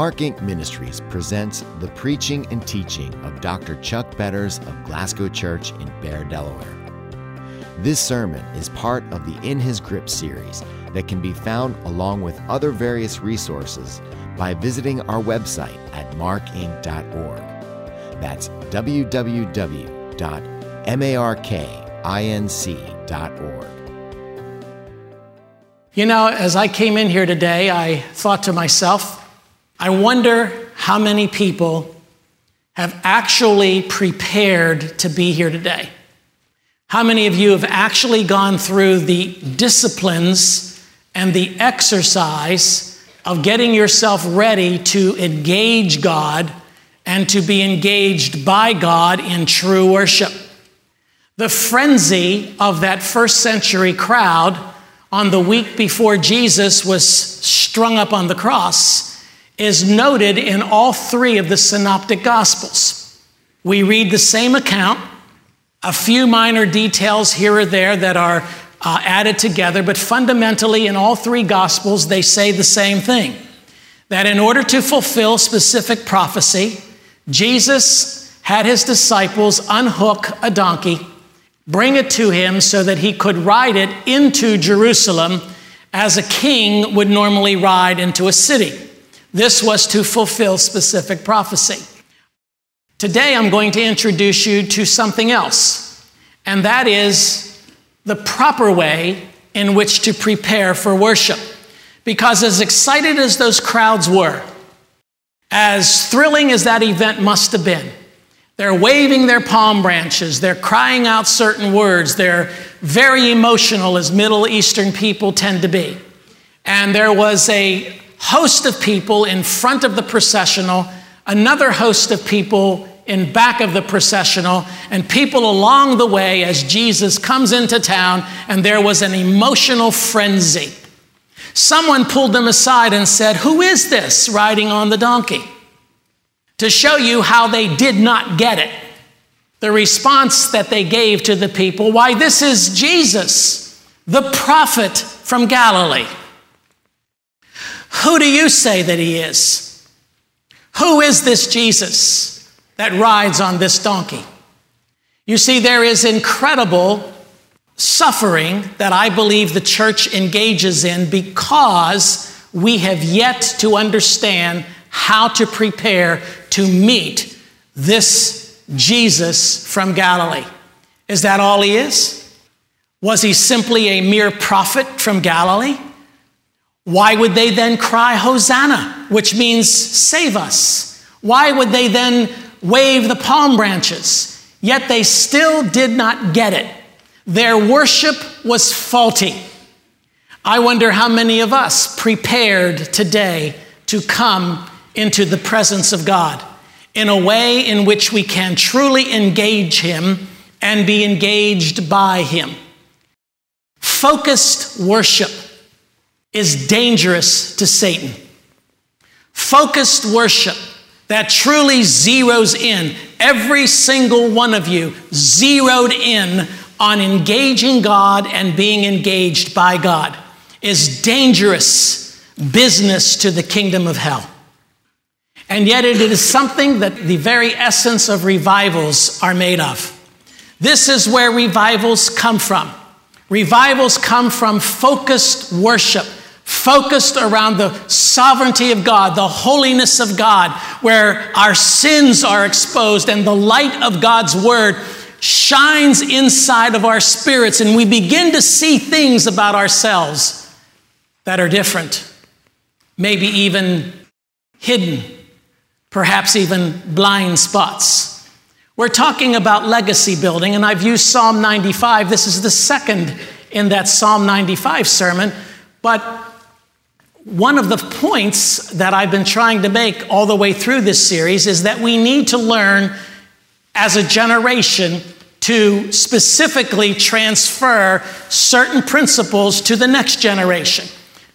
Mark Inc. Ministries presents the preaching and teaching of Dr. Chuck Betters of Glasgow Church in Bear, Delaware. This sermon is part of the In His Grip series that can be found along with other various resources by visiting our website at markinc.org. That's www.markinc.org. You know, as I came in here today, I thought to myself, I wonder how many people have actually prepared to be here today. How many of you have actually gone through the disciplines and the exercise of getting yourself ready to engage God and to be engaged by God in true worship? The frenzy of that first century crowd on the week before Jesus was strung up on the cross is noted in all three of the synoptic gospels. We read the same account, a few minor details here or there that are uh, added together, but fundamentally in all three gospels, they say the same thing that in order to fulfill specific prophecy, Jesus had his disciples unhook a donkey, bring it to him so that he could ride it into Jerusalem as a king would normally ride into a city. This was to fulfill specific prophecy. Today, I'm going to introduce you to something else, and that is the proper way in which to prepare for worship. Because as excited as those crowds were, as thrilling as that event must have been, they're waving their palm branches, they're crying out certain words, they're very emotional, as Middle Eastern people tend to be. And there was a host of people in front of the processional, another host of people in back of the processional, and people along the way as Jesus comes into town, and there was an emotional frenzy. Someone pulled them aside and said, Who is this riding on the donkey? To show you how they did not get it. The response that they gave to the people, Why, this is Jesus, the prophet from Galilee. Who do you say that he is? Who is this Jesus that rides on this donkey? You see, there is incredible suffering that I believe the church engages in because we have yet to understand how to prepare to meet this Jesus from Galilee. Is that all he is? Was he simply a mere prophet from Galilee? Why would they then cry Hosanna, which means save us? Why would they then wave the palm branches? Yet they still did not get it. Their worship was faulty. I wonder how many of us prepared today to come into the presence of God in a way in which we can truly engage Him and be engaged by Him. Focused worship is dangerous to Satan. Focused worship that truly zeroes in, every single one of you zeroed in on engaging God and being engaged by God, is dangerous business to the kingdom of hell. And yet, it is something that the very essence of revivals are made of. This is where revivals come from. Revivals come from focused worship focused around the sovereignty of God, the holiness of God, where our sins are exposed and the light of God's word shines inside of our spirits, and we begin to see things about ourselves that are different, maybe even hidden, perhaps even blind spots. We're talking about legacy building, and I've used Psalm 95. This is the second in that Psalm 95 sermon, but one of the points that I've been trying to make all the way through this series is that we need to learn as a generation to specifically transfer certain principles to the next generation.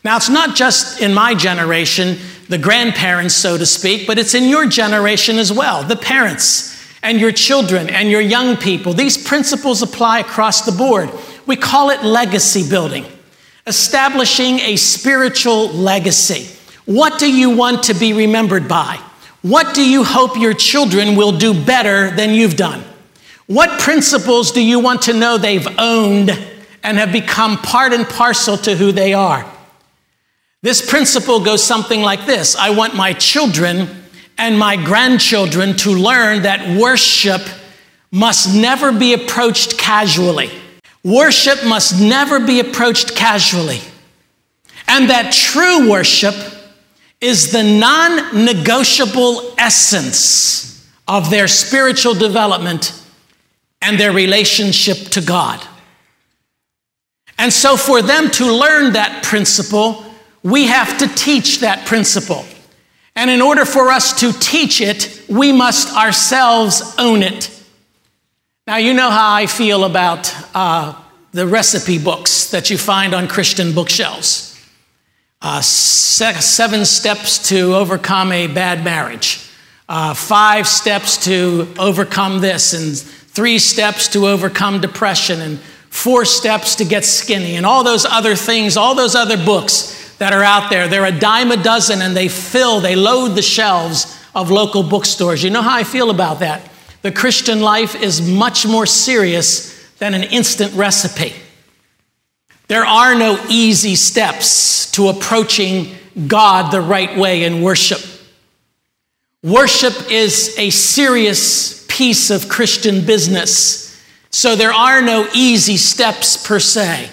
Now, it's not just in my generation, the grandparents, so to speak, but it's in your generation as well, the parents and your children and your young people. These principles apply across the board. We call it legacy building establishing a spiritual legacy. What do you want to be remembered by? What do you hope your children will do better than you've done? What principles do you want to know they've owned and have become part and parcel to who they are? This principle goes something like this I want my children and my grandchildren to learn that worship must never be approached casually. Worship must never be approached casually. And that true worship is the non negotiable essence of their spiritual development and their relationship to God. And so, for them to learn that principle, we have to teach that principle. And in order for us to teach it, we must ourselves own it. Now, you know how I feel about uh, the recipe books that you find on Christian bookshelves. Uh, seven steps to overcome a bad marriage, uh, five steps to overcome this, and three steps to overcome depression, and four steps to get skinny, and all those other things, all those other books that are out there. They're a dime a dozen, and they fill, they load the shelves of local bookstores. You know how I feel about that? The Christian life is much more serious than an instant recipe. There are no easy steps to approaching God the right way in worship. Worship is a serious piece of Christian business, so there are no easy steps per se.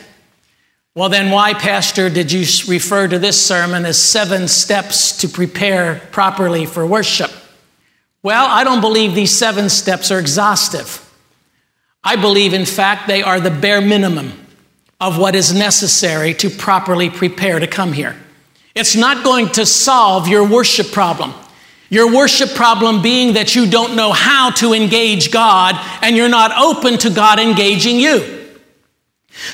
Well, then, why, Pastor, did you refer to this sermon as seven steps to prepare properly for worship? Well, I don't believe these seven steps are exhaustive. I believe, in fact, they are the bare minimum of what is necessary to properly prepare to come here. It's not going to solve your worship problem. Your worship problem being that you don't know how to engage God and you're not open to God engaging you.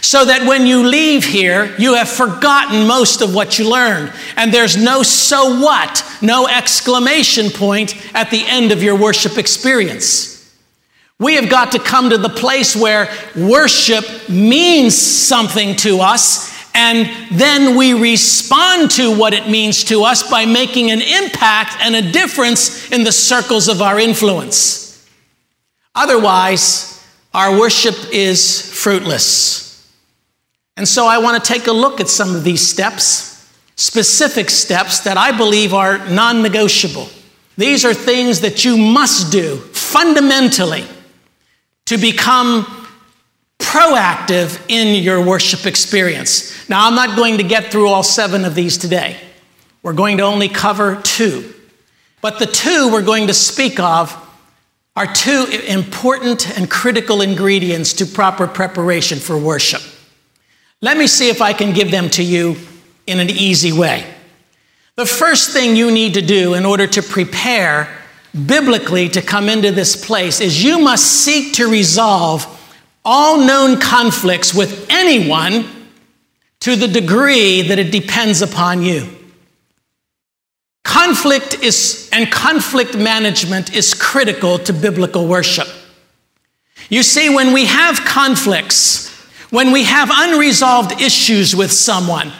So that when you leave here, you have forgotten most of what you learned. And there's no so what, no exclamation point at the end of your worship experience. We have got to come to the place where worship means something to us, and then we respond to what it means to us by making an impact and a difference in the circles of our influence. Otherwise, our worship is fruitless. And so I want to take a look at some of these steps, specific steps that I believe are non negotiable. These are things that you must do fundamentally to become proactive in your worship experience. Now, I'm not going to get through all seven of these today. We're going to only cover two. But the two we're going to speak of are two important and critical ingredients to proper preparation for worship. Let me see if I can give them to you in an easy way. The first thing you need to do in order to prepare biblically to come into this place is you must seek to resolve all known conflicts with anyone to the degree that it depends upon you. Conflict is, and conflict management is critical to biblical worship. You see, when we have conflicts, when we have unresolved issues with someone,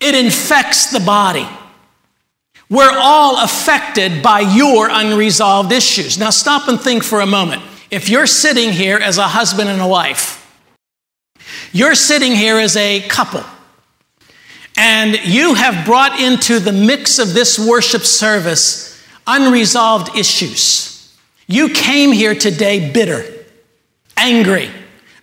it infects the body. We're all affected by your unresolved issues. Now, stop and think for a moment. If you're sitting here as a husband and a wife, you're sitting here as a couple, and you have brought into the mix of this worship service unresolved issues. You came here today bitter, angry,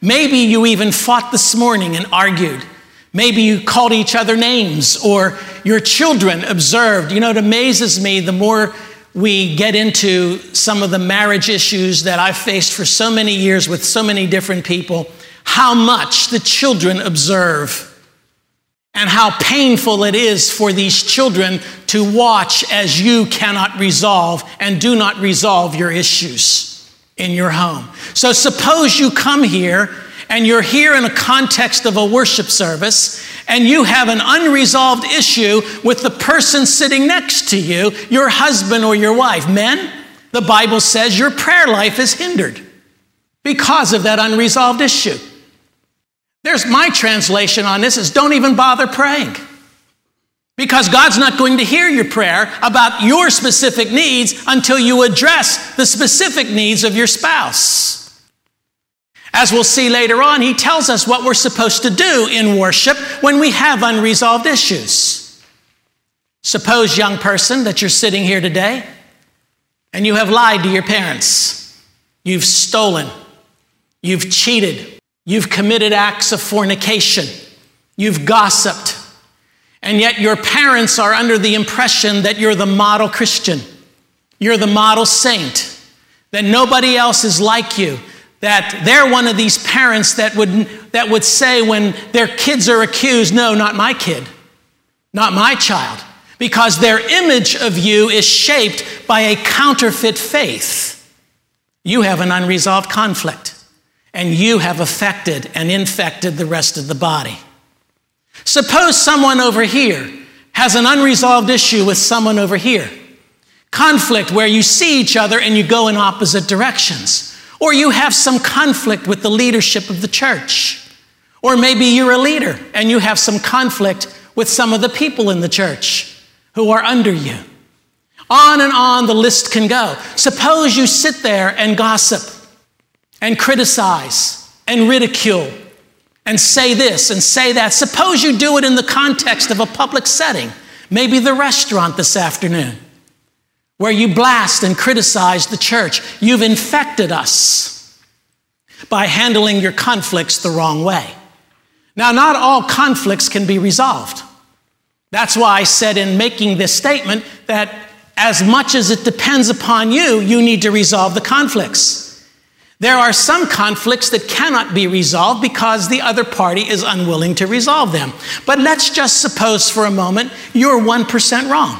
Maybe you even fought this morning and argued. Maybe you called each other names or your children observed. You know, it amazes me the more we get into some of the marriage issues that I've faced for so many years with so many different people, how much the children observe and how painful it is for these children to watch as you cannot resolve and do not resolve your issues in your home. So suppose you come here and you're here in a context of a worship service and you have an unresolved issue with the person sitting next to you, your husband or your wife. Men, the Bible says your prayer life is hindered because of that unresolved issue. There's my translation on this is don't even bother praying. Because God's not going to hear your prayer about your specific needs until you address the specific needs of your spouse. As we'll see later on, he tells us what we're supposed to do in worship when we have unresolved issues. Suppose, young person, that you're sitting here today and you have lied to your parents. You've stolen. You've cheated. You've committed acts of fornication. You've gossiped. And yet your parents are under the impression that you're the model Christian. You're the model saint. That nobody else is like you that they're one of these parents that would, that would say when their kids are accused, no, not my kid, not my child, because their image of you is shaped by a counterfeit faith. You have an unresolved conflict, and you have affected and infected the rest of the body. Suppose someone over here has an unresolved issue with someone over here. Conflict where you see each other and you go in opposite directions. Or you have some conflict with the leadership of the church. Or maybe you're a leader and you have some conflict with some of the people in the church who are under you. On and on the list can go. Suppose you sit there and gossip and criticize and ridicule and say this and say that. Suppose you do it in the context of a public setting, maybe the restaurant this afternoon where you blast and criticize the church. You've infected us by handling your conflicts the wrong way. Now, not all conflicts can be resolved. That's why I said in making this statement that as much as it depends upon you, you need to resolve the conflicts. There are some conflicts that cannot be resolved because the other party is unwilling to resolve them. But let's just suppose for a moment you're 1% wrong.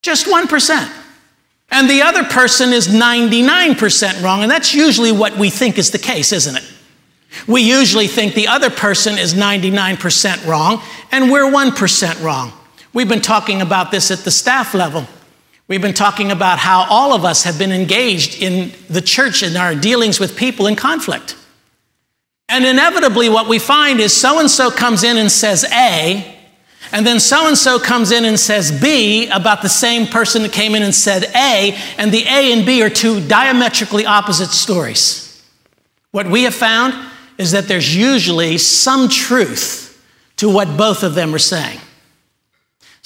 Just 1%. And the other person is 99% wrong. And that's usually what we think is the case, isn't it? We usually think the other person is 99% wrong and we're 1% wrong. We've been talking about this at the staff level. We've been talking about how all of us have been engaged in the church in our dealings with people in conflict. And inevitably, what we find is so and so comes in and says A, and then so and so comes in and says B about the same person that came in and said A, and the A and B are two diametrically opposite stories. What we have found is that there's usually some truth to what both of them are saying.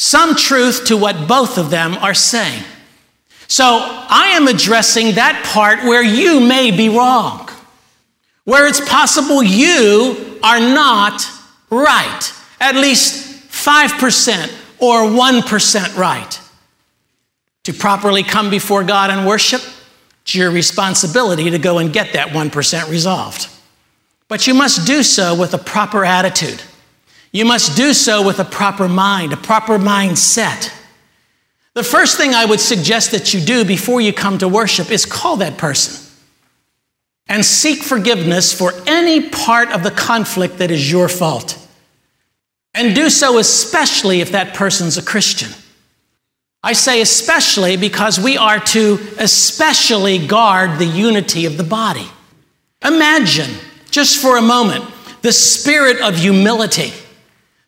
Some truth to what both of them are saying. So I am addressing that part where you may be wrong, where it's possible you are not right. At least 5% or 1% right. To properly come before God and worship, it's your responsibility to go and get that 1% resolved. But you must do so with a proper attitude. You must do so with a proper mind, a proper mindset. The first thing I would suggest that you do before you come to worship is call that person and seek forgiveness for any part of the conflict that is your fault. And do so especially if that person's a Christian. I say especially because we are to especially guard the unity of the body. Imagine, just for a moment, the spirit of humility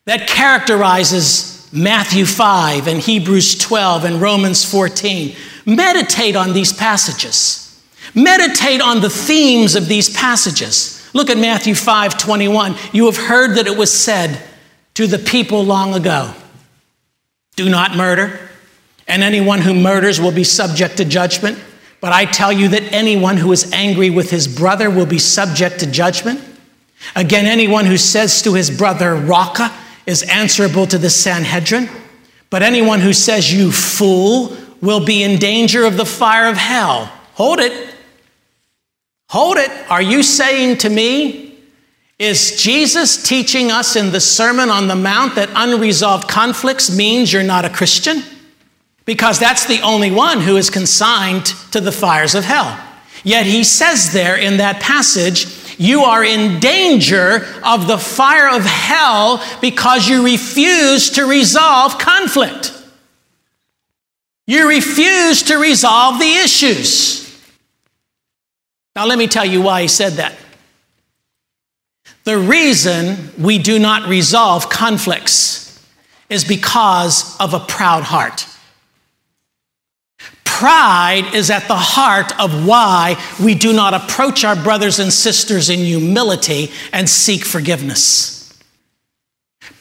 that characterizes Matthew 5 and Hebrews 12 and Romans 14. Meditate on these passages. Meditate on the themes of these passages. Look at Matthew 5 21. You have heard that it was said, to the people long ago Do not murder, and anyone who murders will be subject to judgment. But I tell you that anyone who is angry with his brother will be subject to judgment. Again, anyone who says to his brother, Raca, is answerable to the Sanhedrin. But anyone who says, You fool, will be in danger of the fire of hell. Hold it. Hold it. Are you saying to me is Jesus teaching us in the Sermon on the Mount that unresolved conflicts means you're not a Christian? Because that's the only one who is consigned to the fires of hell. Yet he says there in that passage, you are in danger of the fire of hell because you refuse to resolve conflict. You refuse to resolve the issues. Now, let me tell you why he said that. The reason we do not resolve conflicts is because of a proud heart. Pride is at the heart of why we do not approach our brothers and sisters in humility and seek forgiveness.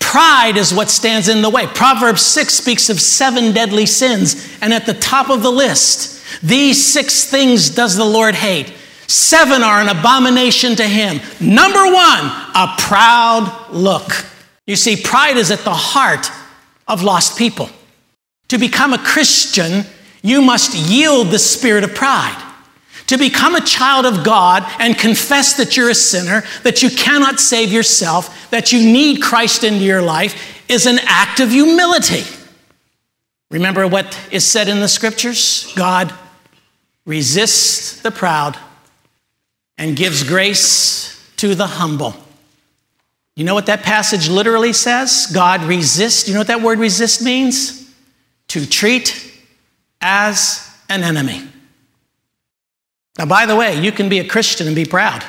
Pride is what stands in the way. Proverbs 6 speaks of seven deadly sins, and at the top of the list, these six things does the Lord hate. Seven are an abomination to him. Number one, a proud look. You see, pride is at the heart of lost people. To become a Christian, you must yield the spirit of pride. To become a child of God and confess that you're a sinner, that you cannot save yourself, that you need Christ into your life, is an act of humility. Remember what is said in the scriptures? God resists the proud and gives grace to the humble. You know what that passage literally says? God resists. You know what that word resist means? To treat as an enemy. Now, by the way, you can be a Christian and be proud.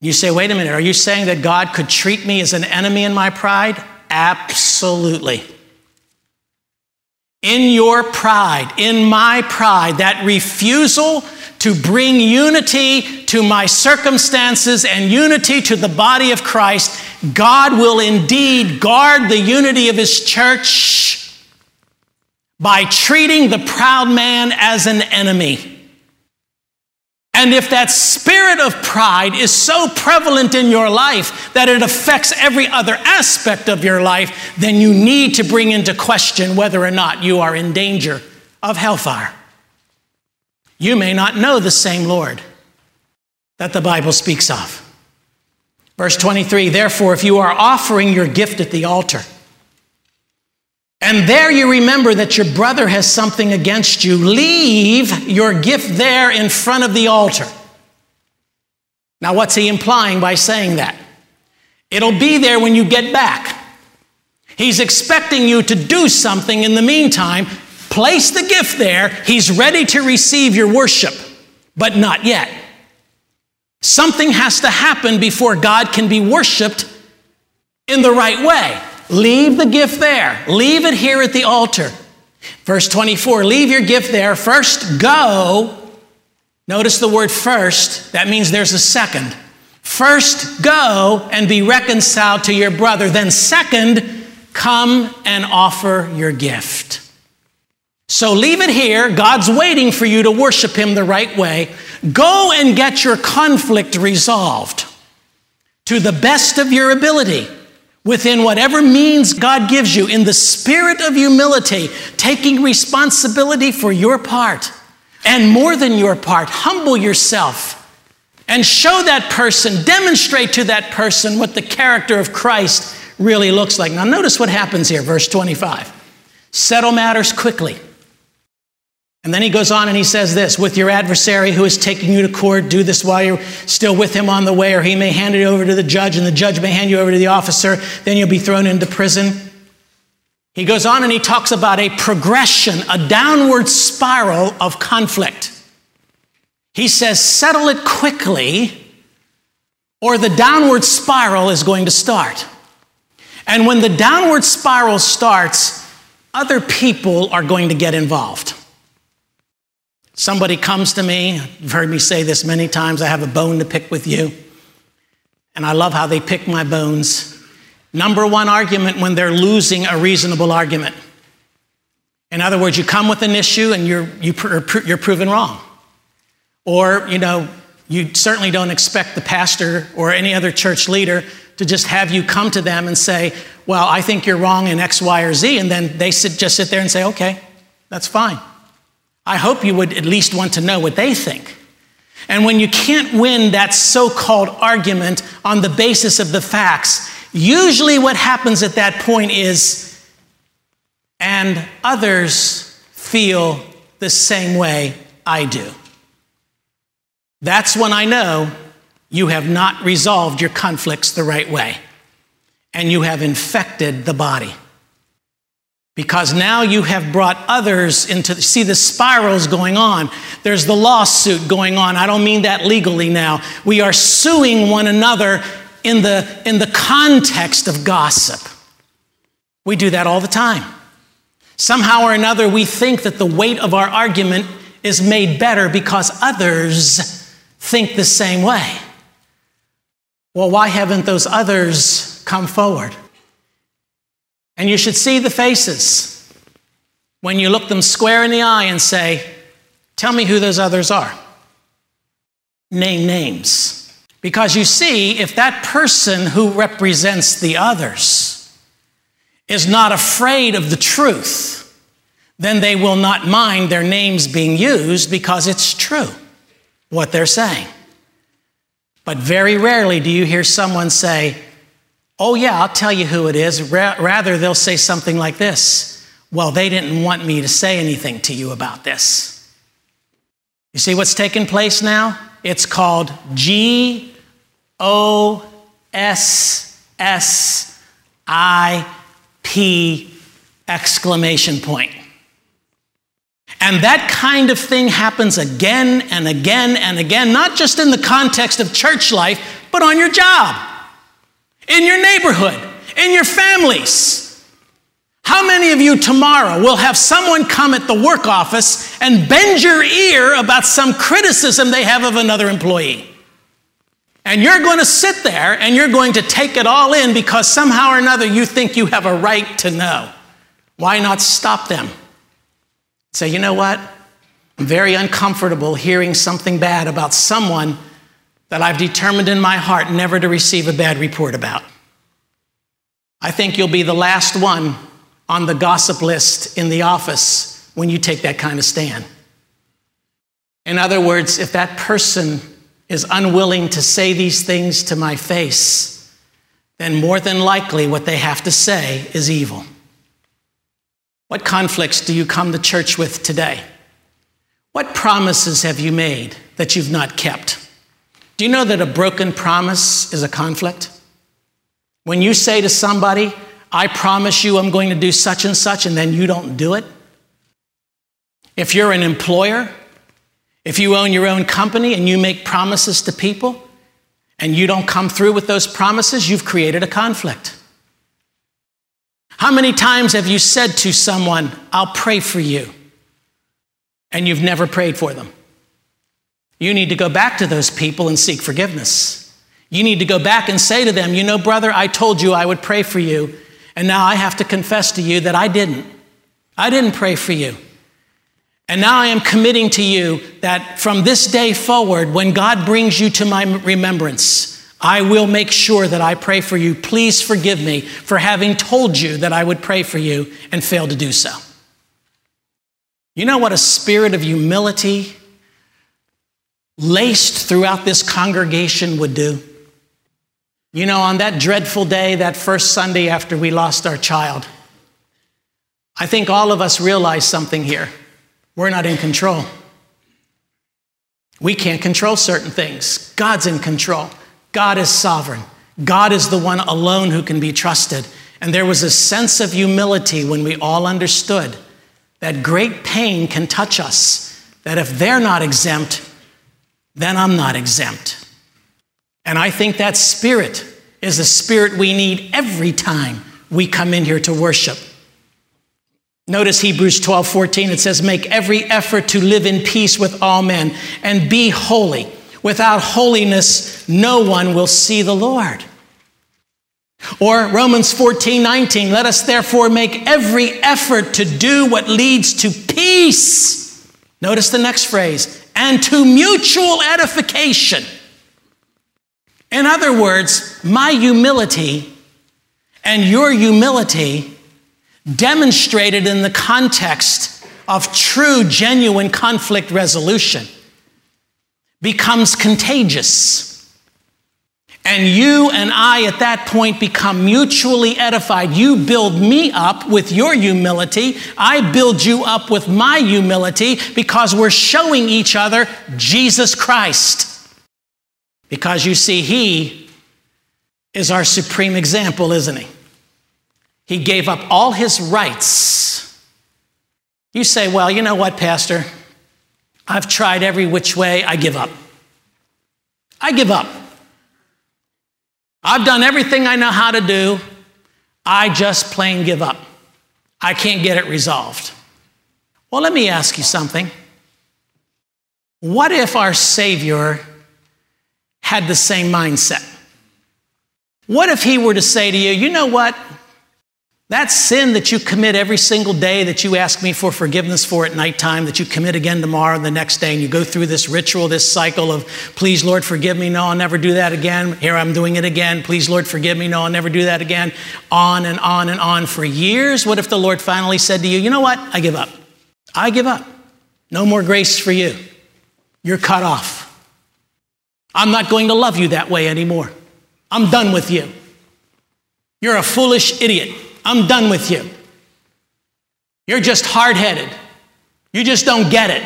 You say, wait a minute, are you saying that God could treat me as an enemy in my pride? Absolutely. In your pride, in my pride, that refusal to bring unity to my circumstances and unity to the body of Christ, God will indeed guard the unity of His church by treating the proud man as an enemy. And if that spirit of pride is so prevalent in your life that it affects every other aspect of your life, then you need to bring into question whether or not you are in danger of hellfire. You may not know the same Lord that the Bible speaks of. Verse 23 Therefore, if you are offering your gift at the altar, and there you remember that your brother has something against you, leave your gift there in front of the altar. Now, what's he implying by saying that? It'll be there when you get back. He's expecting you to do something in the meantime Place the gift there. He's ready to receive your worship, but not yet. Something has to happen before God can be worshiped in the right way. Leave the gift there, leave it here at the altar. Verse 24 leave your gift there. First, go. Notice the word first, that means there's a second. First, go and be reconciled to your brother. Then, second, come and offer your gift. So leave it here. God's waiting for you to worship Him the right way. Go and get your conflict resolved to the best of your ability within whatever means God gives you in the spirit of humility, taking responsibility for your part and more than your part. Humble yourself and show that person, demonstrate to that person what the character of Christ really looks like. Now, notice what happens here, verse 25. Settle matters quickly and then he goes on and he says this with your adversary who is taking you to court, do this while you're still with him on the way, or he may hand it over to the judge, and the judge may hand you over to the officer, then you'll be thrown into prison. He goes on and he talks about a progression, a downward spiral of conflict. He says, settle it quickly, or the downward spiral is going to start. And when the downward spiral starts, other people are going to get involved. Somebody comes to me, you've heard me say this many times, I have a bone to pick with you. And I love how they pick my bones. Number one argument when they're losing a reasonable argument. In other words, you come with an issue and you're, you are you're proven wrong. Or, you know, you certainly don't expect the pastor or any other church leader to just have you come to them and say, Well, I think you're wrong in X, Y, or Z. And then they sit, just sit there and say, Okay, that's fine. I hope you would at least want to know what they think. And when you can't win that so called argument on the basis of the facts, usually what happens at that point is, and others feel the same way I do. That's when I know you have not resolved your conflicts the right way and you have infected the body because now you have brought others into see the spirals going on there's the lawsuit going on i don't mean that legally now we are suing one another in the in the context of gossip We do that all the time. Somehow or another, we think that the weight of our argument is made better because others think the same way. Well, why haven't those others come forward? And you should see the faces when you look them square in the eye and say, Tell me who those others are. Name names. Because you see, if that person who represents the others is not afraid of the truth, then they will not mind their names being used because it's true what they're saying. But very rarely do you hear someone say, Oh, yeah, I'll tell you who it is. rather, they'll say something like this Well, they didn't want me to say anything to you about this. You see what's taking place now? It's called G O S S I P exclamation point. And that kind of thing happens again and again and again, not just in the context of church life, but on your job, in your neighborhood, in your families. How many of you tomorrow will have someone come at the work office and bend your ear about some criticism they have of another employee? And you're going to sit there and you're going to take it all in because somehow or another you think you have a right to know. Why not stop them? Say, you know what? I'm very uncomfortable hearing something bad about someone that I've determined in my heart never to receive a bad report about. I think you'll be the last one on the gossip list in the office when you take that kind of stand. In other words, if that person is unwilling to say these things to my face, then more than likely what they have to say is evil. What conflicts do you come to church with today? What promises have you made that you've not kept? Do you know that a broken promise is a conflict? When you say to somebody, I promise you I'm going to do such and such, and then you don't do it. If you're an employer, if you own your own company and you make promises to people and you don't come through with those promises, you've created a conflict. How many times have you said to someone, I'll pray for you, and you've never prayed for them? You need to go back to those people and seek forgiveness. You need to go back and say to them, You know, brother, I told you I would pray for you, and now I have to confess to you that I didn't. I didn't pray for you. And now I am committing to you that from this day forward, when God brings you to my remembrance, I will make sure that I pray for you. Please forgive me for having told you that I would pray for you and failed to do so. You know what a spirit of humility laced throughout this congregation would do? You know, on that dreadful day, that first Sunday after we lost our child, I think all of us realized something here. We're not in control. We can't control certain things. God's in control. God is sovereign. God is the one alone who can be trusted. And there was a sense of humility when we all understood that great pain can touch us, that if they're not exempt, then I'm not exempt. And I think that spirit is the spirit we need every time we come in here to worship. Notice Hebrews 12 14, it says, Make every effort to live in peace with all men and be holy. Without holiness, no one will see the Lord. Or Romans 14, 19, let us therefore make every effort to do what leads to peace. Notice the next phrase, and to mutual edification. In other words, my humility and your humility demonstrated in the context of true, genuine conflict resolution becomes contagious. And you and I at that point become mutually edified. You build me up with your humility. I build you up with my humility because we're showing each other Jesus Christ. Because you see, He is our supreme example, isn't He? He gave up all His rights. You say, well, you know what, Pastor? I've tried every which way, I give up. I give up. I've done everything I know how to do. I just plain give up. I can't get it resolved. Well, let me ask you something. What if our Savior had the same mindset? What if He were to say to you, you know what? That sin that you commit every single day that you ask me for forgiveness for at nighttime, that you commit again tomorrow and the next day, and you go through this ritual, this cycle of, please, Lord, forgive me. No, I'll never do that again. Here I'm doing it again. Please, Lord, forgive me. No, I'll never do that again. On and on and on for years. What if the Lord finally said to you, you know what? I give up. I give up. No more grace for you. You're cut off. I'm not going to love you that way anymore. I'm done with you. You're a foolish idiot. I'm done with you. You're just hard headed. You just don't get it.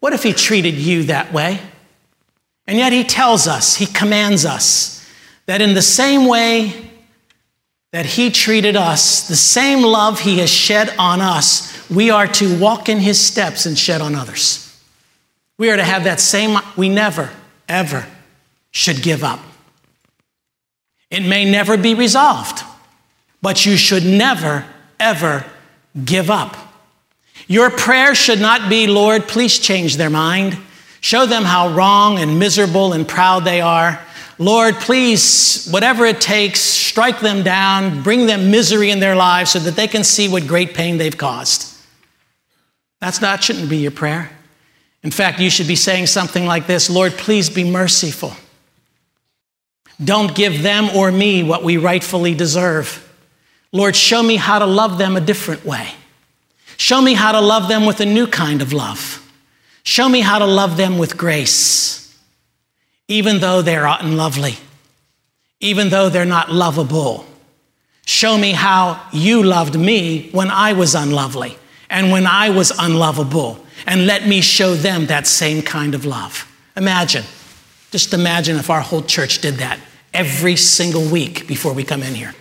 What if he treated you that way? And yet he tells us, he commands us that in the same way that he treated us, the same love he has shed on us, we are to walk in his steps and shed on others. We are to have that same, we never, ever should give up. It may never be resolved, but you should never, ever give up. Your prayer should not be, Lord, please change their mind. Show them how wrong and miserable and proud they are. Lord, please, whatever it takes, strike them down, bring them misery in their lives so that they can see what great pain they've caused. That's not, shouldn't be your prayer. In fact, you should be saying something like this Lord, please be merciful. Don't give them or me what we rightfully deserve. Lord, show me how to love them a different way. Show me how to love them with a new kind of love. Show me how to love them with grace, even though they're unlovely, even though they're not lovable. Show me how you loved me when I was unlovely and when I was unlovable, and let me show them that same kind of love. Imagine, just imagine if our whole church did that every single week before we come in here.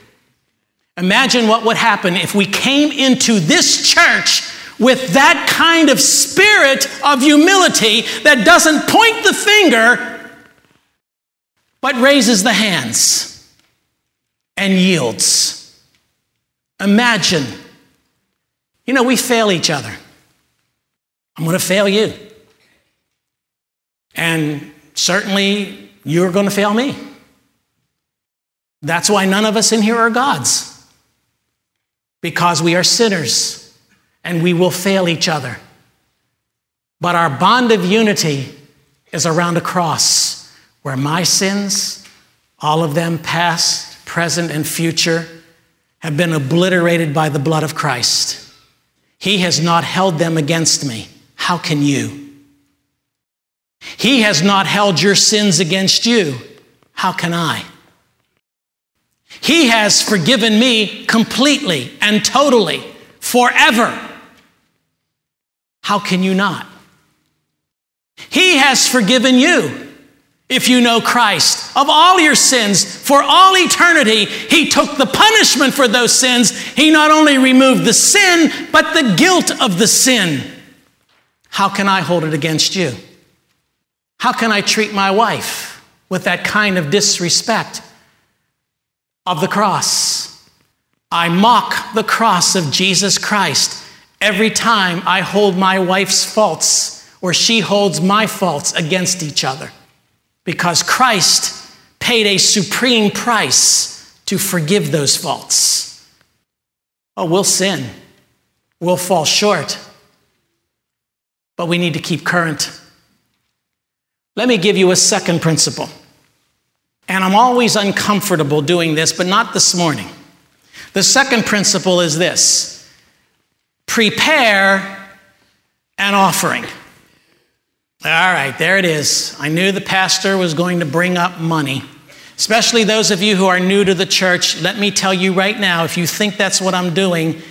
Imagine what would happen if we came into this church with that kind of spirit of humility that doesn't point the finger, but raises the hands and yields. Imagine you know, we fail each other. I'm going to fail you. And certainly, you're going to fail me. That's why none of us in here are gods, because we are sinners and we will fail each other. But our bond of unity is around a cross where my sins, all of them past, present, and future, have been obliterated by the blood of Christ. He has not held them against me. How can you? He has not held your sins against you. How can I? He has forgiven me completely and totally, forever. How can you not? He has forgiven you if you know Christ, of all your sins for all eternity. He took the punishment for those sins. He not only removed the sin, but the guilt of the sin. How can I hold it against you? How can I treat my wife with that kind of disrespect of the cross? I mock the cross of Jesus Christ every time I hold my wife's faults or she holds my faults against each other because Christ paid a supreme price to forgive those faults. Oh, we'll sin, we'll fall short, but we need to keep current. Let me give you a second principle. And I'm always uncomfortable doing this, but not this morning. The second principle is this prepare an offering. All right, there it is. I knew the pastor was going to bring up money. Especially those of you who are new to the church, let me tell you right now if you think that's what I'm doing,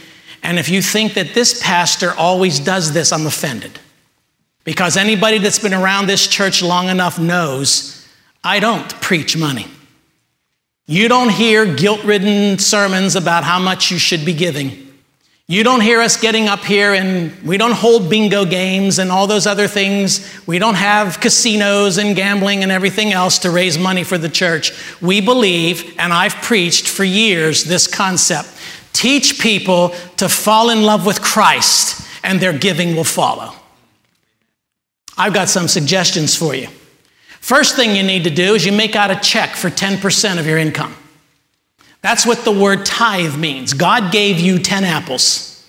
and if you think that this pastor always does this, I'm offended. Because anybody that's been around this church long enough knows I don't preach money. You don't hear guilt ridden sermons about how much you should be giving. You don't hear us getting up here and we don't hold bingo games and all those other things. We don't have casinos and gambling and everything else to raise money for the church. We believe, and I've preached for years this concept teach people to fall in love with Christ and their giving will follow. I've got some suggestions for you. First thing you need to do is you make out a check for 10% of your income. That's what the word tithe means. God gave you 10 apples.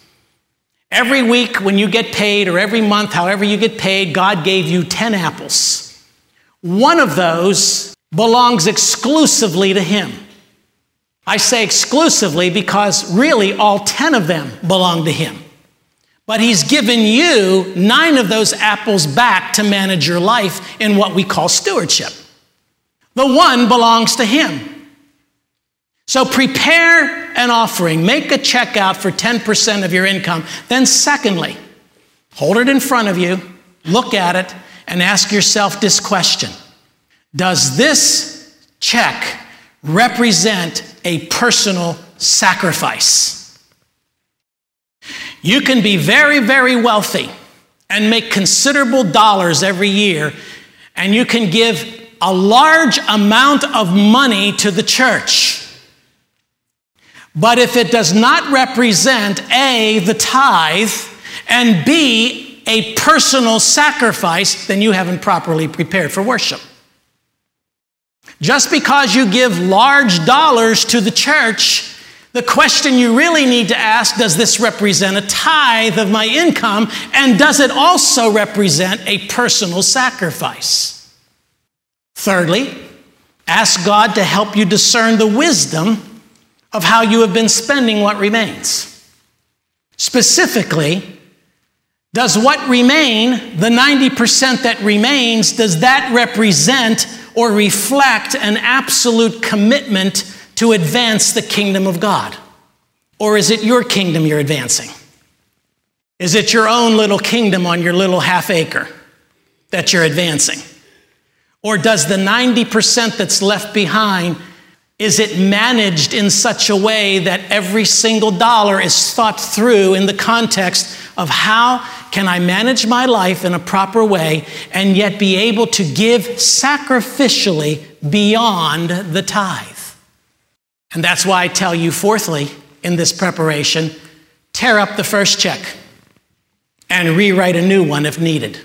Every week when you get paid, or every month, however you get paid, God gave you 10 apples. One of those belongs exclusively to Him. I say exclusively because really all 10 of them belong to Him. But He's given you nine of those apples back to manage your life in what we call stewardship. The one belongs to Him. So prepare an offering, make a check out for 10% of your income. Then, secondly, hold it in front of you, look at it, and ask yourself this question Does this check represent a personal sacrifice? You can be very, very wealthy and make considerable dollars every year, and you can give a large amount of money to the church. But if it does not represent A, the tithe, and B, a personal sacrifice, then you haven't properly prepared for worship. Just because you give large dollars to the church, the question you really need to ask does this represent a tithe of my income? And does it also represent a personal sacrifice? Thirdly, ask God to help you discern the wisdom of how you have been spending what remains. Specifically, does what remain, the 90% that remains, does that represent or reflect an absolute commitment to advance the kingdom of God? Or is it your kingdom you're advancing? Is it your own little kingdom on your little half acre that you're advancing? Or does the 90% that's left behind is it managed in such a way that every single dollar is thought through in the context of how can I manage my life in a proper way and yet be able to give sacrificially beyond the tithe? And that's why I tell you, fourthly, in this preparation, tear up the first check and rewrite a new one if needed.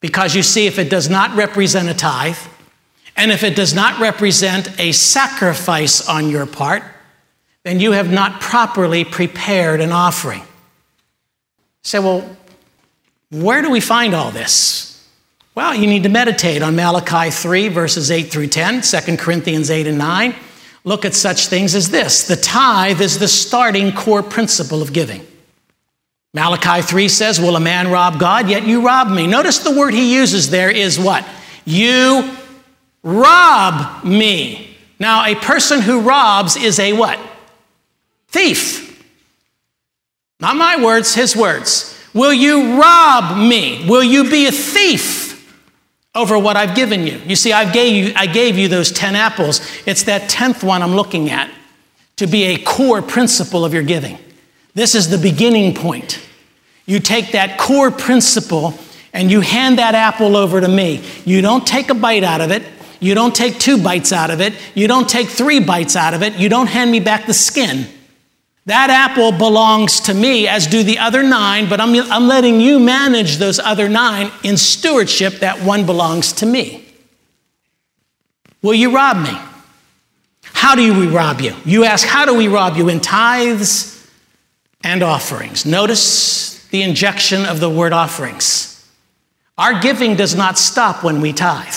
Because you see, if it does not represent a tithe, and if it does not represent a sacrifice on your part, then you have not properly prepared an offering. Say, well, where do we find all this? Well, you need to meditate on Malachi 3, verses 8 through 10, 2 Corinthians 8 and 9. Look at such things as this the tithe is the starting core principle of giving. Malachi 3 says, Will a man rob God? Yet you rob me. Notice the word he uses there is what? You rob me. Now, a person who robs is a what? Thief. Not my words, his words. Will you rob me? Will you be a thief over what I've given you? You see, I gave you, I gave you those 10 apples. It's that 10th one I'm looking at to be a core principle of your giving. This is the beginning point. You take that core principle and you hand that apple over to me. You don't take a bite out of it. You don't take two bites out of it. You don't take three bites out of it. You don't hand me back the skin. That apple belongs to me, as do the other nine, but I'm, I'm letting you manage those other nine in stewardship. That one belongs to me. Will you rob me? How do we rob you? You ask, how do we rob you? In tithes and offerings. Notice the injection of the word offerings. Our giving does not stop when we tithe.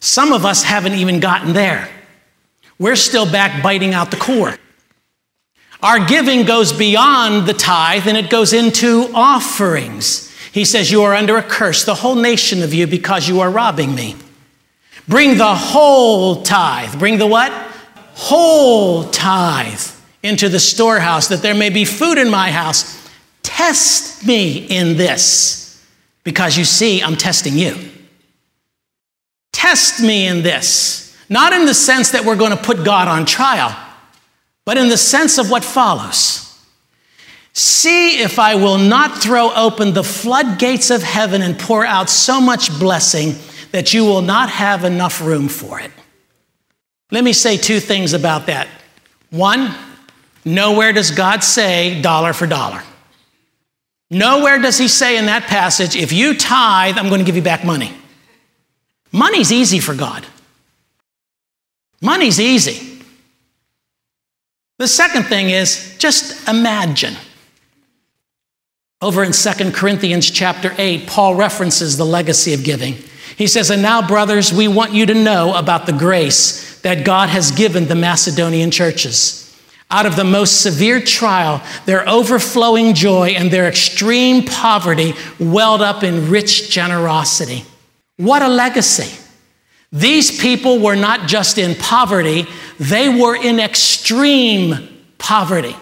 Some of us haven't even gotten there. We're still back biting out the core. Our giving goes beyond the tithe and it goes into offerings. He says, You are under a curse, the whole nation of you, because you are robbing me. Bring the whole tithe. Bring the what? Whole tithe into the storehouse, that there may be food in my house. Test me in this, because you see, I'm testing you. Test me in this. Not in the sense that we're going to put God on trial, but in the sense of what follows. See if I will not throw open the floodgates of heaven and pour out so much blessing that you will not have enough room for it. Let me say two things about that. One, nowhere does God say dollar for dollar. Nowhere does he say in that passage, if you tithe, I'm going to give you back money. Money's easy for God. Money's easy. The second thing is just imagine. Over in 2 Corinthians chapter 8, Paul references the legacy of giving. He says, And now, brothers, we want you to know about the grace that God has given the Macedonian churches. Out of the most severe trial, their overflowing joy and their extreme poverty welled up in rich generosity. What a legacy! These people were not just in poverty, they were in extreme poverty.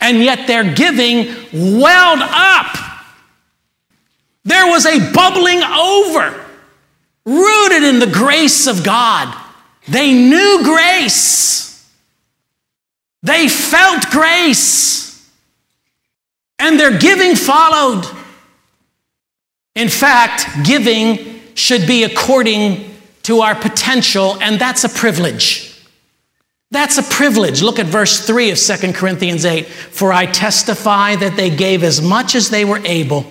And yet their giving welled up. There was a bubbling over rooted in the grace of God. They knew grace. They felt grace. And their giving followed. In fact, giving should be according to our potential, and that's a privilege. That's a privilege. Look at verse 3 of 2 Corinthians 8. For I testify that they gave as much as they were able,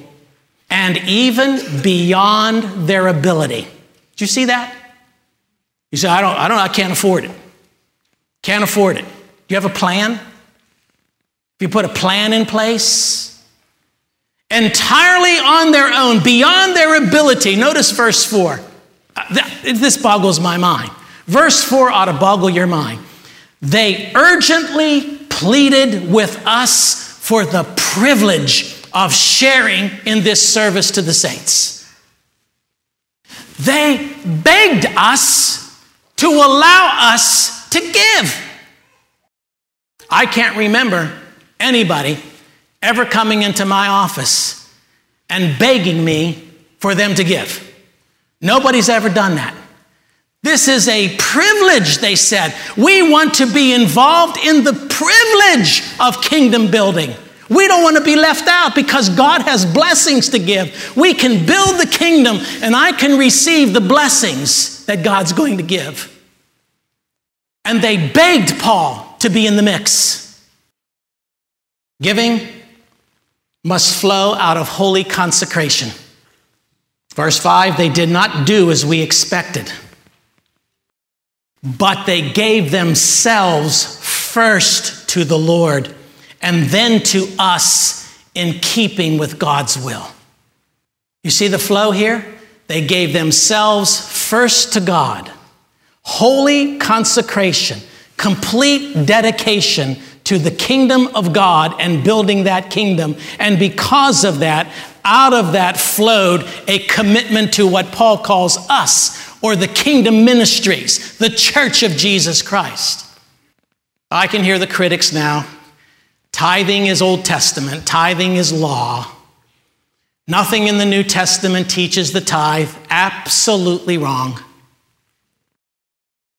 and even beyond their ability do you see that? You say, I don't, I don't, I can't afford it. Can't afford it. Do you have a plan? If you put a plan in place, entirely on their own, beyond their ability. Notice verse 4. Uh, this boggles my mind. Verse 4 ought to boggle your mind. They urgently pleaded with us for the privilege of sharing in this service to the saints. They begged us to allow us to give. I can't remember anybody ever coming into my office and begging me for them to give. Nobody's ever done that. This is a privilege, they said. We want to be involved in the privilege of kingdom building. We don't want to be left out because God has blessings to give. We can build the kingdom and I can receive the blessings that God's going to give. And they begged Paul to be in the mix. Giving must flow out of holy consecration. Verse 5 they did not do as we expected, but they gave themselves first to the Lord and then to us in keeping with God's will. You see the flow here? They gave themselves first to God, holy consecration, complete dedication to the kingdom of God and building that kingdom. And because of that, out of that flowed a commitment to what Paul calls us, or the kingdom ministries, the church of Jesus Christ. I can hear the critics now Tithing is Old Testament, tithing is law. Nothing in the New Testament teaches the tithe. Absolutely wrong.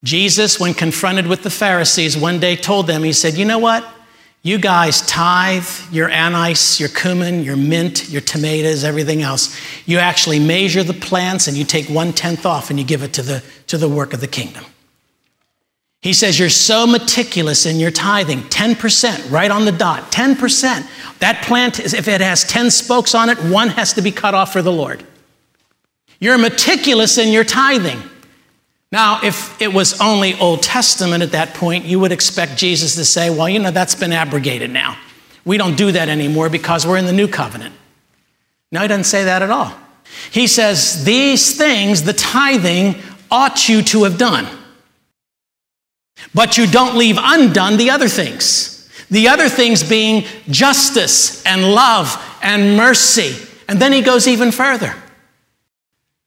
Jesus, when confronted with the Pharisees, one day told them, He said, You know what? You guys tithe your anise, your cumin, your mint, your tomatoes, everything else. You actually measure the plants and you take one tenth off and you give it to the, to the work of the kingdom. He says, You're so meticulous in your tithing, 10%, right on the dot, 10%. That plant, is, if it has 10 spokes on it, one has to be cut off for the Lord. You're meticulous in your tithing. Now, if it was only Old Testament at that point, you would expect Jesus to say, Well, you know, that's been abrogated now. We don't do that anymore because we're in the new covenant. No, he doesn't say that at all. He says, These things, the tithing, ought you to have done. But you don't leave undone the other things. The other things being justice and love and mercy. And then he goes even further.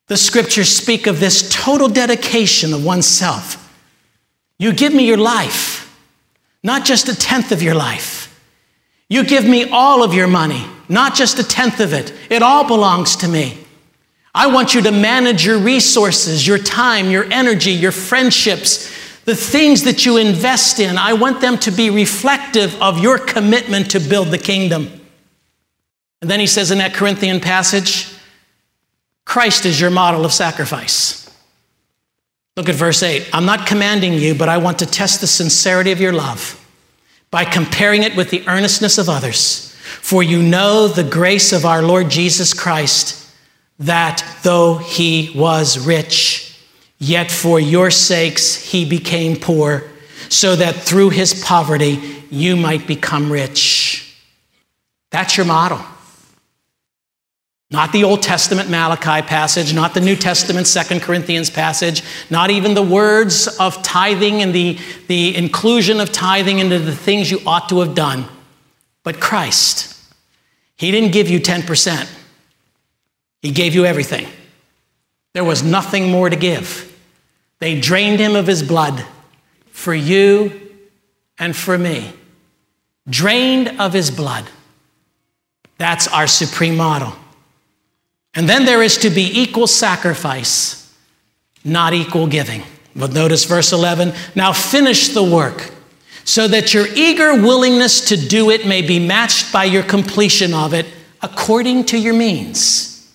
The scriptures speak of this total dedication of oneself. You give me your life, not just a tenth of your life. You give me all of your money, not just a tenth of it. It all belongs to me. I want you to manage your resources, your time, your energy, your friendships, The things that you invest in, I want them to be reflective of your commitment to build the kingdom. And then he says in that Corinthian passage, Christ is your model of sacrifice. Look at verse 8. I'm not commanding you, but I want to test the sincerity of your love by comparing it with the earnestness of others. For you know the grace of our Lord Jesus Christ, that though he was rich, yet for your sakes he became poor, so that through his poverty you might become rich. That's your model. Not the Old Testament Malachi passage, not the New Testament Second Corinthians passage, not even the words of tithing and the, the inclusion of tithing into the things you ought to have done, but Christ. He didn't give you 10%, He gave you everything. There was nothing more to give. They drained him of his blood for you and for me. Drained of his blood. That's our supreme model. And then there is to be equal sacrifice, not equal giving. But notice verse 11 now finish the work so that your eager willingness to do it may be matched by your completion of it according to your means.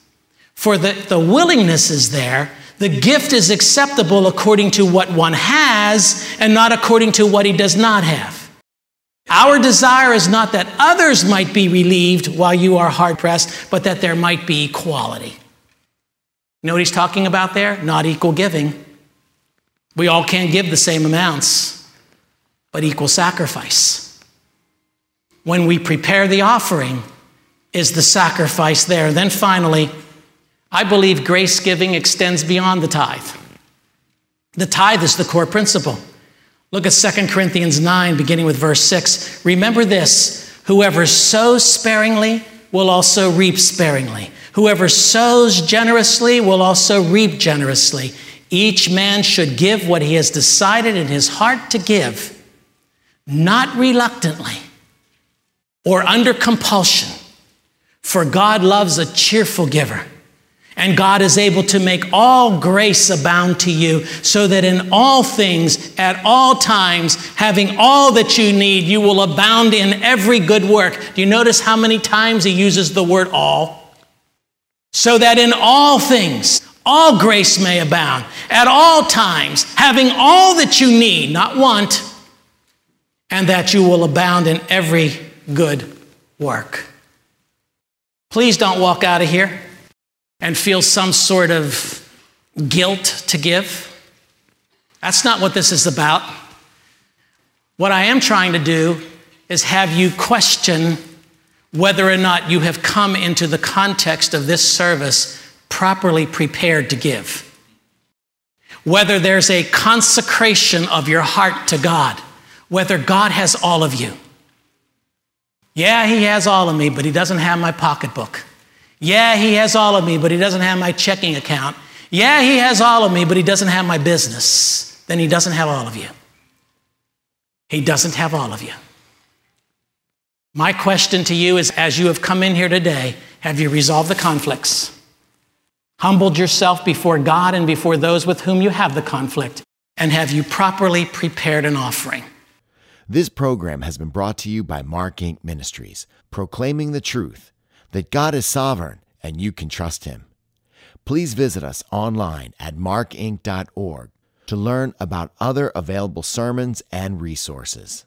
For the, the willingness is there, the gift is acceptable according to what one has and not according to what he does not have. Our desire is not that others might be relieved while you are hard pressed, but that there might be equality. You know what he's talking about there? Not equal giving. We all can't give the same amounts, but equal sacrifice. When we prepare the offering, is the sacrifice there. Then finally, I believe grace giving extends beyond the tithe. The tithe is the core principle. Look at 2 Corinthians 9, beginning with verse 6. Remember this whoever sows sparingly will also reap sparingly. Whoever sows generously will also reap generously. Each man should give what he has decided in his heart to give, not reluctantly or under compulsion, for God loves a cheerful giver. And God is able to make all grace abound to you, so that in all things, at all times, having all that you need, you will abound in every good work. Do you notice how many times he uses the word all? So that in all things, all grace may abound, at all times, having all that you need, not want, and that you will abound in every good work. Please don't walk out of here and feel some sort of guilt to give. That's not what this is about. What I am trying to do is have you question whether or not you have come into the context of this service properly prepared to give. Whether there's a consecration of your heart to God, whether God has all of you. Yeah, He has all of me, but He doesn't have my pocketbook. Yeah, he has all of me, but he doesn't have my checking account. Yeah, he has all of me, but he doesn't have my business. Then he doesn't have all of you. He doesn't have all of you. My question to you is as you have come in here today, have you resolved the conflicts? Humbled yourself before God and before those with whom you have the conflict? And have you properly prepared an offering? This program has been brought to you by Mark Inc. Ministries, proclaiming the truth that God is sovereign and you can trust Him. Please visit us online at markinc.org to learn about other available sermons and resources.